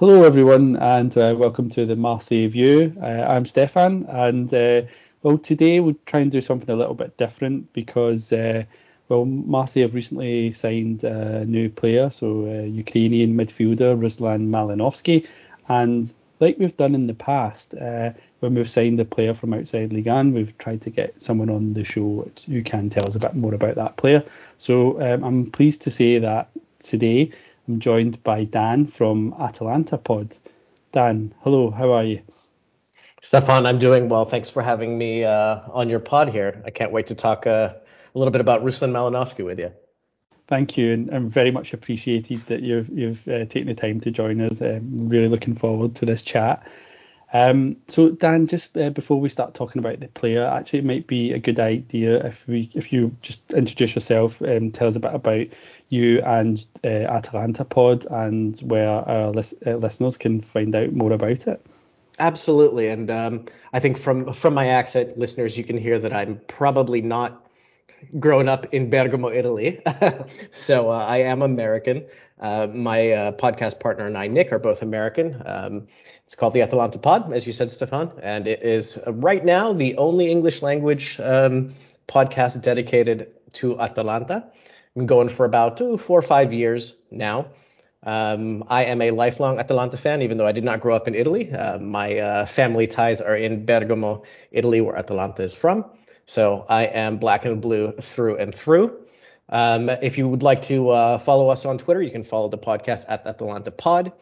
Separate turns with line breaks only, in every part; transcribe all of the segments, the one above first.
Hello, everyone, and uh, welcome to the Marseille View. Uh, I'm Stefan, and uh, well, today we'll try and do something a little bit different because, uh, well, Marseille have recently signed a new player, so uh, Ukrainian midfielder Ruslan Malinovskyi, and like we've done in the past, uh, when we've signed a player from outside Ligue 1, we've tried to get someone on the show who can tell us a bit more about that player. So um, I'm pleased to say that today I'm joined by Dan from Atalanta Pod. Dan, hello, how are you?
Stefan, I'm doing well. Thanks for having me uh, on your pod here. I can't wait to talk uh, a little bit about Ruslan Malinovskyi with you.
Thank you, and I'm very much appreciated that you've you've uh, taken the time to join us. I'm really looking forward to this chat. Um, so Dan, just uh, before we start talking about the player, actually it might be a good idea if we if you just introduce yourself and tell us a bit about you and uh, Atalanta Pod and where our lis- uh, listeners can find out more about it.
Absolutely, and um, I think from from my accent, listeners, you can hear that I'm probably not grown up in Bergamo, Italy. so uh, I am American. Uh, my uh, podcast partner and I, Nick, are both American. Um, it's called the Atalanta Pod, as you said, Stefan, and it is right now the only English language um, podcast dedicated to Atalanta. I'm going for about four or five years now. Um, I am a lifelong Atalanta fan, even though I did not grow up in Italy. Uh, my uh, family ties are in Bergamo, Italy, where Atalanta is from. So I am black and blue through and through. Um, if you would like to uh, follow us on Twitter, you can follow the podcast at Atalanta Pod.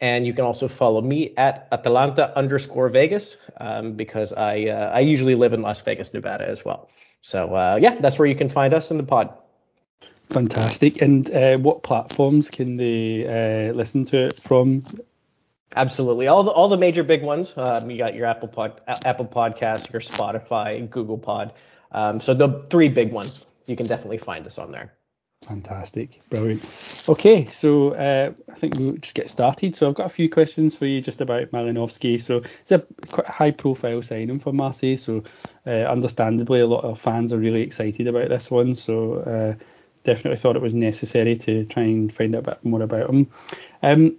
And you can also follow me at Atalanta underscore Vegas um, because I uh, I usually live in Las Vegas, Nevada as well. So uh, yeah, that's where you can find us in the pod.
Fantastic. And uh, what platforms can they uh, listen to it from?
Absolutely, all the all the major big ones. Um, you got your Apple Pod, Apple Podcast, your Spotify, Google Pod. Um, so the three big ones. You can definitely find us on there.
Fantastic, brilliant. Okay, so uh, I think we'll just get started. So I've got a few questions for you just about Malinovskyi. So it's a quite high-profile signing for Marseille. So uh, understandably, a lot of fans are really excited about this one. So uh, definitely thought it was necessary to try and find out a bit more about him. Um,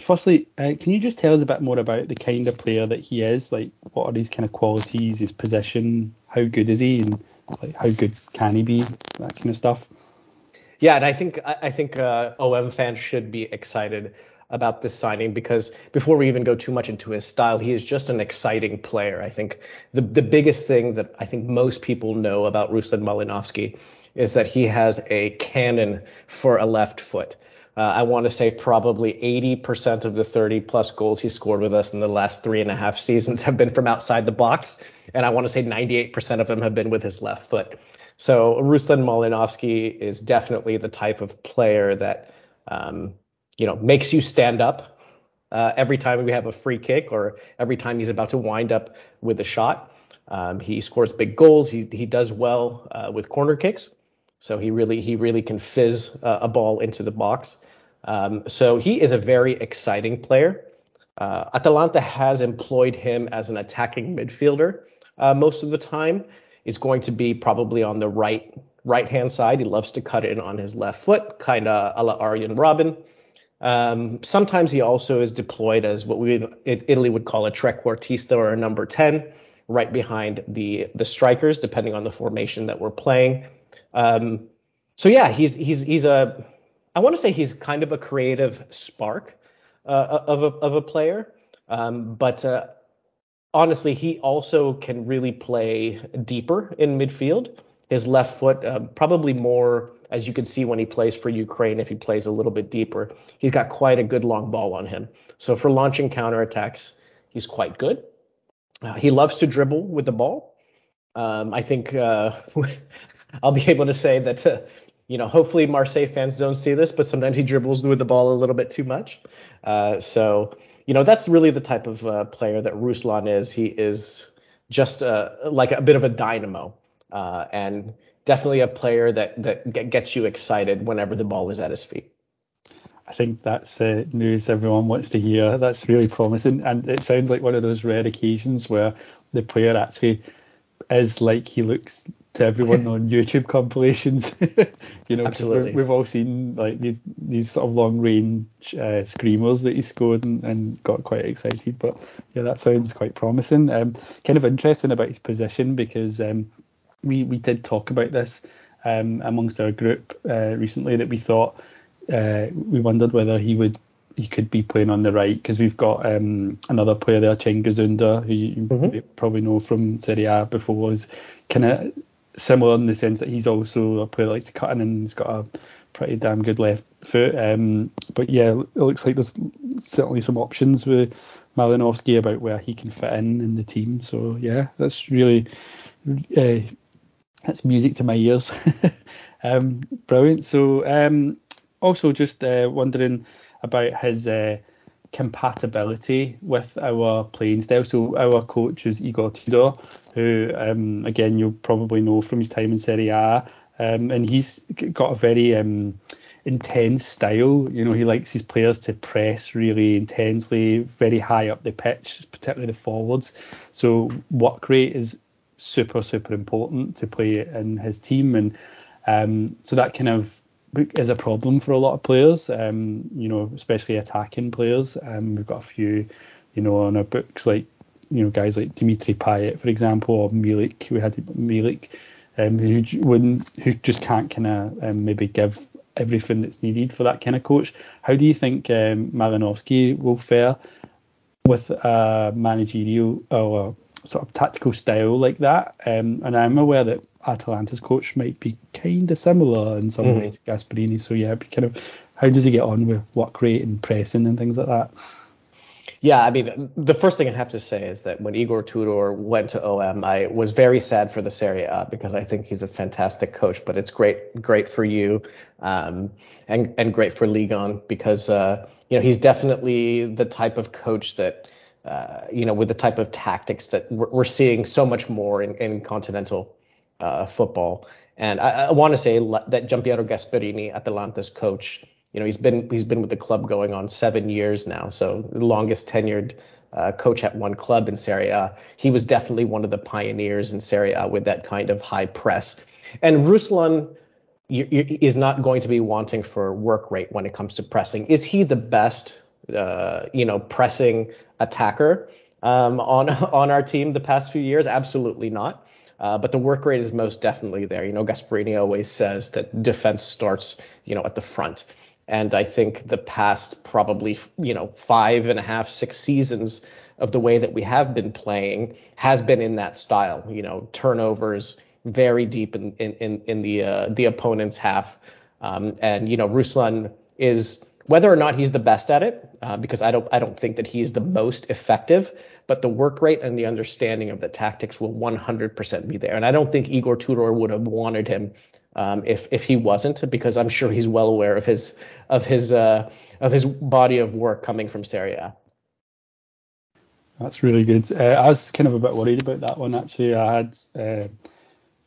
firstly, uh, can you just tell us a bit more about the kind of player that he is? Like, what are his kind of qualities, his position, how good is he, and like how good can he be, that kind of stuff.
Yeah, and I think I think uh, OM fans should be excited about this signing because before we even go too much into his style, he is just an exciting player. I think the the biggest thing that I think most people know about Ruslan Malinovskyi is that he has a cannon for a left foot. Uh, I want to say probably 80% of the 30 plus goals he scored with us in the last three and a half seasons have been from outside the box. And I want to say 98% of them have been with his left foot. So Ruslan Malinovskyi is definitely the type of player that, um, you know, makes you stand up uh, every time we have a free kick or every time he's about to wind up with a shot. Um, he scores big goals. He, he does well uh, with corner kicks. So he really he really can fizz uh, a ball into the box. Um, so he is a very exciting player. Uh, Atalanta has employed him as an attacking midfielder uh, most of the time. He's going to be probably on the right right hand side. He loves to cut in on his left foot, kind of a la Arjen Robben. Um, sometimes he also is deployed as what we in Italy would call a trequartista or a number 10, right behind the the strikers, depending on the formation that we're playing. Um, so yeah, he's he's he's a I want to say he's kind of a creative spark uh, of a of a player, um, but uh, honestly, he also can really play deeper in midfield. his left foot, uh, probably more as you can see when he plays for Ukraine, if he plays a little bit deeper, he's got quite a good long ball on him. So for launching counterattacks, he's quite good. Uh, he loves to dribble with the ball. Um, I think uh, I'll be able to say that, uh, you know, hopefully Marseille fans don't see this, but sometimes he dribbles with the ball a little bit too much. Uh, so, you know, that's really the type of uh, player that Ruslan is. He is just uh, like a bit of a dynamo. and definitely a player that that gets you excited whenever the ball is at his feet.
I think that's uh, news everyone wants to hear. That's really promising, and it sounds like one of those rare occasions where the player actually is like he looks to everyone on YouTube compilations. you know,
absolutely.
We've all seen like these these sort of long range uh, screamers that he scored and, and, got quite excited. But yeah, that sounds quite promising. Um, kind of interesting about his position because um, we we did talk about this um, amongst our group uh, recently that we thought uh, we wondered whether he would he could be playing on the right because we've got um, another player there, Cengiz who you mm-hmm. probably know from Serie A before, is kind of similar in the sense that he's also a player that likes to cut in and he's got a pretty damn good left foot. Um, but yeah, it looks like there's certainly some options with Malinovskyi about where he can fit in in the team. So yeah, that's really uh, that's music to my ears. um, brilliant. So um, also just uh, wondering about his uh, compatibility with our playing style. So our coach is Igor Tudor, who um, again you'll probably know from his time in Serie A, um, and he's got a very um, intense style. You know, he likes his players to press really intensely, very high up the pitch, particularly the forwards. So work rate is super super important to play in his team, and um, so that kind of is a problem for a lot of players. Um, you know, especially attacking players. Um, we've got a few, you know, on our books like you know guys like Dimitri Payet, for example, or Milik. We had Milik, um, who who just can't kind of um, maybe give everything that's needed for that kind of coach. How do you think um, Malinovskyi will fare with a managerial or sort of tactical style like that. Um, and I'm aware that Atalanta's coach might be kind of similar in some mm. ways, Gasperini. So yeah, kind of how does he get on with work rate and pressing and things like that?
Yeah, I mean, the first thing I have to say is that when Igor Tudor went to OM, I was very sad for the Serie A because I think he's a fantastic coach. But it's great, great for you, um, and and great for Ligue 1 because uh, you know he's definitely the type of coach that uh, you know, with the type of tactics that we're, we're seeing so much more in, in continental uh, football. And I, I want to say that Giampiero Gasperini, Atalanta's coach, you know, he's been he's been with the club going on seven years now, so the longest tenured uh, coach at one club in Serie A. He was definitely one of the pioneers in Serie A with that kind of high press. And Ruslan is not going to be wanting for work rate when it comes to pressing. Is he the best, uh, you know, pressing attacker um, on on our team the past few years? Absolutely not. Uh, but the work rate is most definitely there. You know, Gasperini always says that defense starts, you know, at the front. And I think the past probably, you know, five and a half, six seasons of the way that we have been playing has been in that style. You know, turnovers very deep in in in, the uh, the opponent's half. Um, and you know, Ruslan is whether or not he's the best at it, uh, because I don't I don't think that he's the most effective, but the work rate and the understanding of the tactics will 100% be there. And I don't think Igor Tudor would have wanted him um, if if he wasn't, because I'm sure he's well aware of his of his uh, of his body of work coming from Serie A.
That's really good. Uh, I was kind of a bit worried about that one actually. I had uh,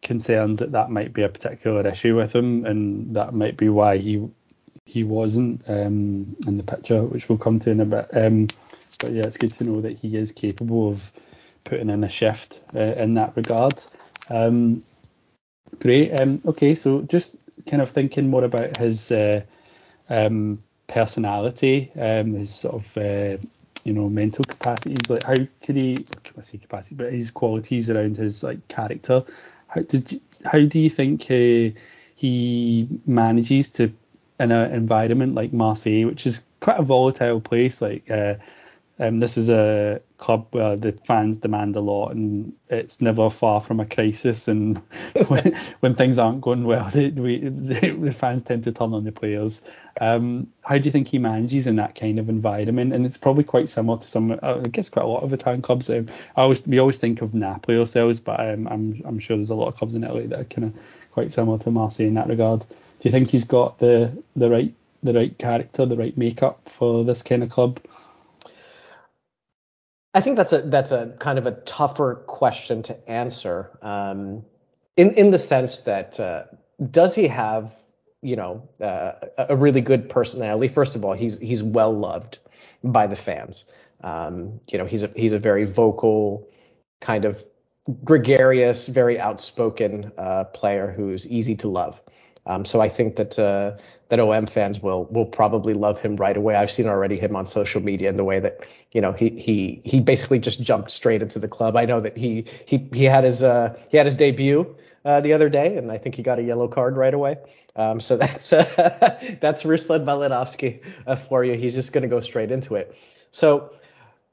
concerns that that might be a particular issue with him, and that might be why he he wasn't um, in the picture, which we'll come to in a bit. Um, but yeah, it's good to know that he is capable of putting in a shift uh, in that regard. Um, great. Um, okay, so just kind of thinking more about his uh, um, personality, um, his sort of uh, you know mental capacities. Like how could he? I say capacity, but his qualities around his like character. How did you, how do you think uh, he manages to in an environment like Marseille, which is quite a volatile place. Like uh, um, this is a club where the fans demand a lot, and it's never far from a crisis. And when, when things aren't going well, they, we, they, the fans tend to turn on the players. Um, how do you think he manages in that kind of environment? And it's probably quite similar to some, I guess, quite a lot of Italian clubs. Um, I always we always think of Napoli ourselves, but um, I'm I'm sure there's a lot of clubs in Italy that are kind of quite similar to Marseille in that regard. Do you think he's got the the right the right character, the right makeup for this kind of club?
I think that's a that's a kind of a tougher question to answer, um, in in the sense that uh, does he have you know uh, a really good personality? First of all, he's he's well loved by the fans. Um, you know, he's a he's a very vocal, kind of gregarious, very outspoken uh, player who's easy to love. Um, so I think that uh, that OM fans will will probably love him right away. I've seen already him on social media and the way that you know he he he basically just jumped straight into the club. I know that he he he had his uh, he had his debut uh, the other day, and I think he got a yellow card right away. Um, so that's uh, that's Ruslan Malinovskyi uh, for you. He's just going to go straight into it. So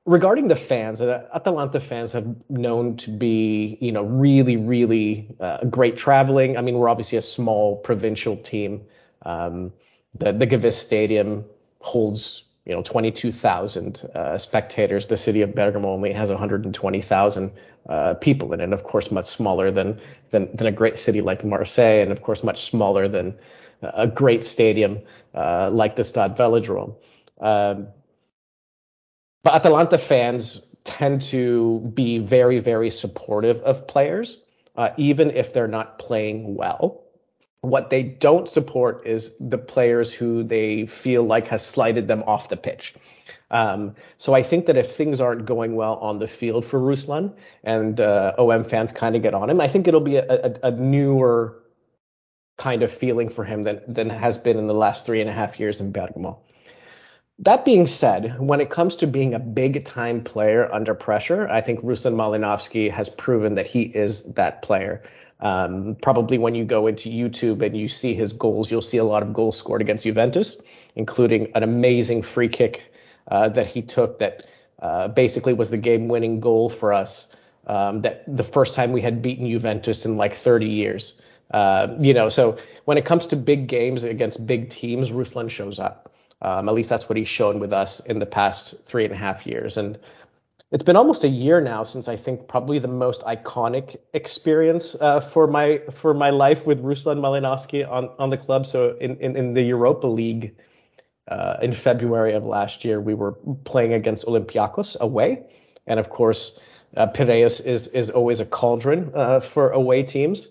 regarding the fans, uh, Atalanta fans have known to be, you know, really, really uh, great traveling. I mean, we're obviously a small provincial team. Um, the the Gewiss Stadium holds, you know, 22,000 uh, spectators. The city of Bergamo only has 120,000 uh, people in it. Of course, much smaller than, than than a great city like Marseille, and of course, much smaller than a great stadium uh, like the Stade Velodrome. Um, but Atalanta fans tend to be very, very supportive of players, uh, even if they're not playing well. What they don't support is the players who they feel like has slighted them off the pitch. Um, so I think that if things aren't going well on the field for Ruslan and uh, OM fans kind of get on him, I think it'll be a, a, a newer kind of feeling for him than than has been in the last three and a half years in Bergamo. That being said, when it comes to being a big time player under pressure, I think Ruslan Malinovskyi has proven that he is that player. Um, probably when you go into YouTube and you see his goals, you'll see a lot of goals scored against Juventus, including an amazing free kick uh, that he took that uh, basically was the game winning goal for us. Um, that the first time we had beaten Juventus in like 30 years. Uh, you know, so when it comes to big games against big teams, Ruslan shows up. Um, at least that's what he's shown with us in the past three and a half years. And it's been almost a year now since I think probably the most iconic experience uh, for my for my life with Ruslan Malinovskyi on on the club. So in in, in the Europa League uh, in February of last year, we were playing against Olympiacos away, and of course. Uh, Piraeus is is always a cauldron uh, for away teams,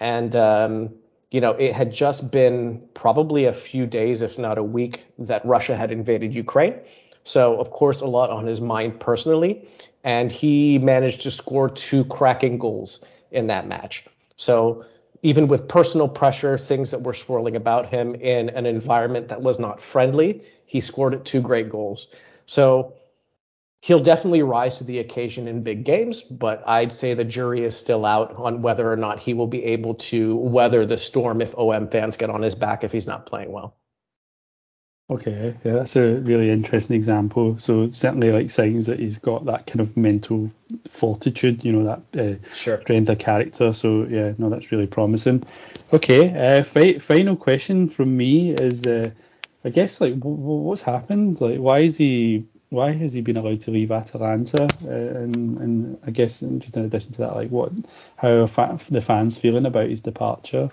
and um, you know, it had just been probably a few days, if not a week, that Russia had invaded Ukraine. So, of course, a lot on his mind personally. And he managed to score two cracking goals in that match. So, even with personal pressure, things that were swirling about him in an environment that was not friendly, he scored two great goals. So, he'll definitely rise to the occasion in big games, but I'd say the jury is still out on whether or not he will be able to weather the storm if OM fans get on his back if he's not playing well.
Okay, yeah, that's a really interesting example. So certainly like signs that he's got that kind of mental fortitude, you know, that uh,
sure.
strength of character. So yeah, no, that's really promising. Okay, uh, fi- final question from me is, uh, I guess like w- w- what's happened? Like why is he why has he been allowed to leave Atalanta? Uh, and, and I guess just in addition to that, like what, how are fa- the fans feeling about his departure?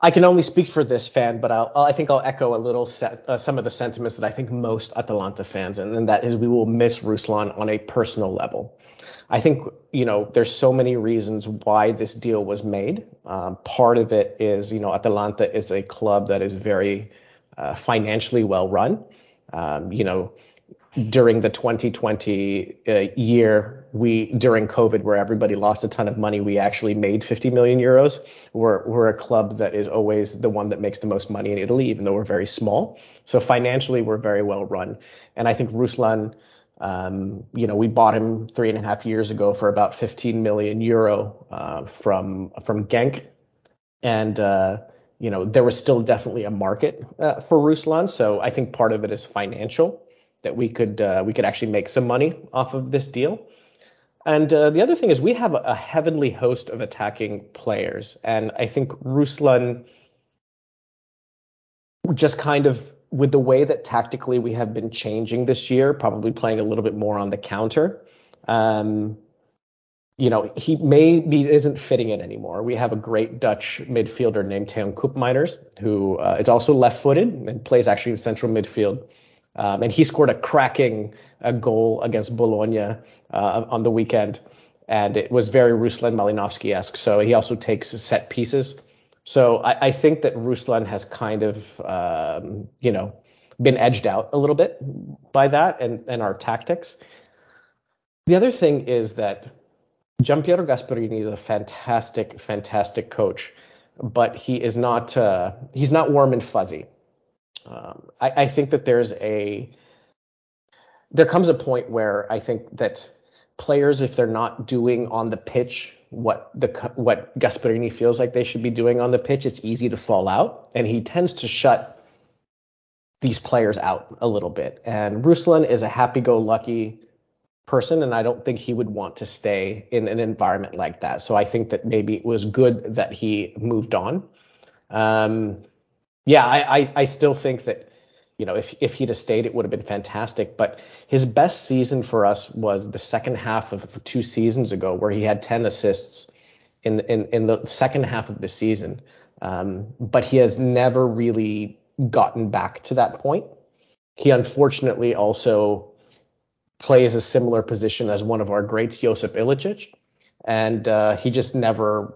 I can only speak for this fan, but I'll, I think I'll echo a little set, uh, some of the sentiments that I think most Atalanta fans, and, and that is we will miss Ruslan on a personal level. I think you know there's so many reasons why this deal was made. Um, part of it is you know Atalanta is a club that is very uh, financially well run. Um, you know, during the 2020 uh, year, we during COVID, where everybody lost a ton of money, we actually made 50 million euros. We're we're a club that is always the one that makes the most money in Italy, even though we're very small. So financially, we're very well run. And I think Ruslan, um, you know, we bought him three and a half years ago for about 15 million euro uh, from from Genk, and uh, you know, there was still definitely a market uh, for Ruslan. So I think part of it is financial. that we could uh, we could actually make some money off of this deal. And uh, the other thing is we have a heavenly host of attacking players, and I think Ruslan just kind of with the way that tactically we have been changing this year, probably playing a little bit more on the counter. Um, you know, he maybe isn't fitting it anymore. We have a great Dutch midfielder named Teun Koopmeiners, who uh, is also left-footed and plays actually in central midfield. Um, and he scored a cracking uh, goal against Bologna uh, on the weekend, and it was very Ruslan Malinovskyi-esque. So he also takes set pieces. So I, I think that Ruslan has kind of, um, you know, been edged out a little bit by that and, and our tactics. The other thing is that Gianpiero Gasperini is a fantastic, fantastic coach, but he is not uh, he's not warm and fuzzy. Um, I, I, think that there's a there comes a point where I think that players, if they're not doing on the pitch what the what Gasperini feels like they should be doing on the pitch, it's easy to fall out, and he tends to shut these players out a little bit. And Ruslan is a happy-go-lucky person, and I don't think he would want to stay in an environment like that. So I think that maybe it was good that he moved on. Um, yeah, I, I, I still think that you know if if he'd have stayed, it would have been fantastic. But his best season for us was the second half of two seasons ago, where he had 10 assists in in in the second half of the season. Um, but he has never really gotten back to that point. He unfortunately also plays a similar position as one of our greats, Josip Ilicic, and uh, he just never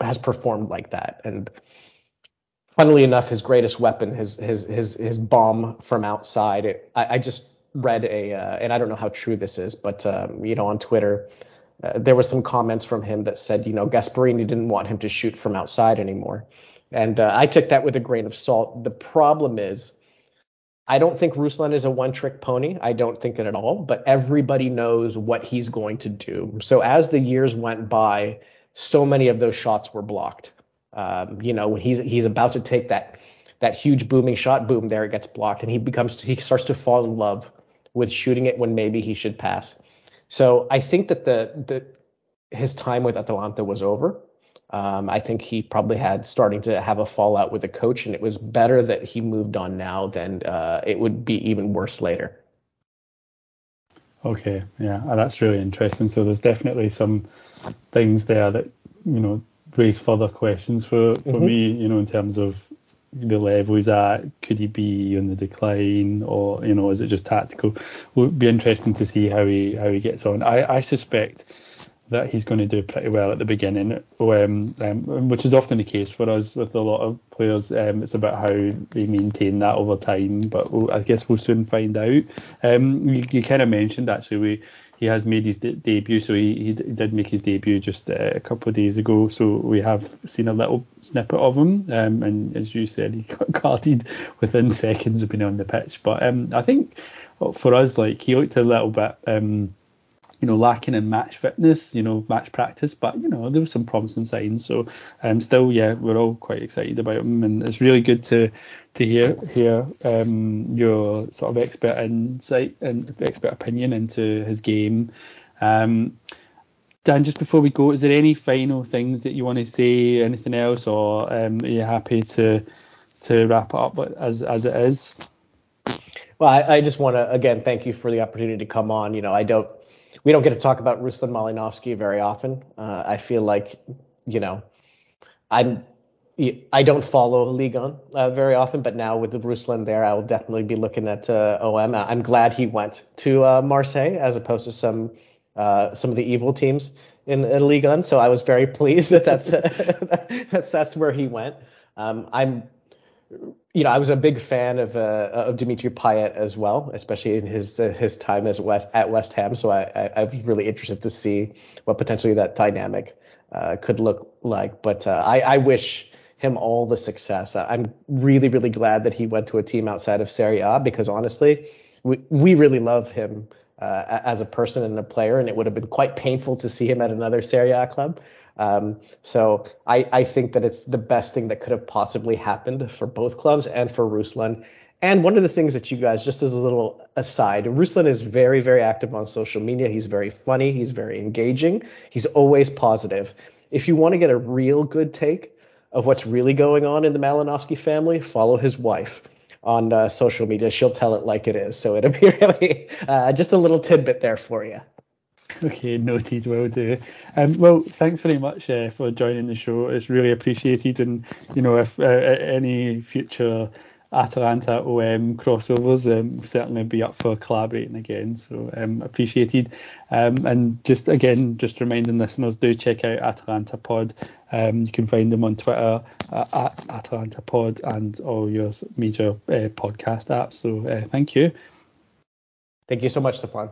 has performed like that. And funnily enough, his greatest weapon, his his his his bomb from outside. It, I, I, just read a, uh, and I don't know how true this is, but um, you know, on Twitter. Uh, there was some comments from him that said, you know, Gasperini didn't want him to shoot from outside anymore. And uh, I took that with a grain of salt. The problem is, I don't think Ruslan is a one trick pony. I don't think it at all, but everybody knows what he's going to do. So as the years went by, so many of those shots were blocked. Um, you know, when he's he's about to take that that huge booming shot, boom, there it gets blocked, and he becomes he starts to fall in love with shooting it when maybe he should pass. So I think that the the his time with Atalanta was over. Um, I think he probably had starting to have a fallout with the coach, and it was better that he moved on now than uh, it would be even worse later.
Okay, yeah, that's really interesting. So there's definitely some things there that you know raise further questions for for mm-hmm. me. You know, in terms of the level he's at, could he be on the decline, or you know, is it just tactical? It Would be interesting to see how he how he gets on. I I suspect that he's going to do pretty well at the beginning, um, um, which is often the case for us with a lot of players. Um, it's about how they maintain that over time, but we'll, I guess we'll soon find out. Um, you, you kind of mentioned actually we he has made his de- debut, so he, he did make his debut just uh, a couple of days ago. So we have seen a little snippet of him, um, and as you said, he got carded within seconds of being on the pitch. But um, I think for us, like he looked a little bit you know, lacking in match fitness, you know, match practice, but you know, there was some promising signs. So, um, still, yeah, we're all quite excited about him, and it's really good to to hear hear um your sort of expert insight and expert opinion into his game. Um, Dan, just before we go, is there any final things that you want to say? Anything else, or um, are you happy to to wrap it up as as it is?
Well, I, I just want to again thank you for the opportunity to come on. You know, I don't we don't get to talk about Ruslan Malinovskyi very often. Uh, I feel like, you know, I'm I don't follow Ligue 1 uh, very often, but now with Ruslan there, I will definitely be looking at uh, OM. I'm glad he went to uh, Marseille as opposed to some uh, some of the evil teams in, in Ligue 1. So I was very pleased that that's that's that's where he went. Um, I'm you know, I was a big fan of uh, of Dimitri Payet as well, especially in his uh, his time as West at West Ham. So I, I, I was really interested to see what potentially that dynamic uh, could look like. But uh, I, I wish him all the success. I'm really really glad that he went to a team outside of Serie A because honestly, we we really love him uh, as a person and a player, and it would have been quite painful to see him at another Serie A club. Um, so I, I think that it's the best thing that could have possibly happened for both clubs and for Ruslan. And one of the things that you guys, just as a little aside, Ruslan is very, very active on social media. He's very funny. He's very engaging. He's always positive. If you want to get a real good take of what's really going on in the Malinovskyi family, follow his wife on uh, social media. She'll tell it like it is. So it'll be really uh, just a little tidbit there for you.
Okay, noted, will do. Um, well, thanks very much uh, for joining the show. It's really appreciated, and you know, if uh, any future Atalanta OM crossovers, um, certainly be up for collaborating again. So um, appreciated. Um, and just again, just reminding listeners, do check out Atalanta Pod. Um, you can find them on Twitter uh, at Atalanta Pod and all your major uh, podcast apps. So uh, thank you.
Thank you so much, Stefan.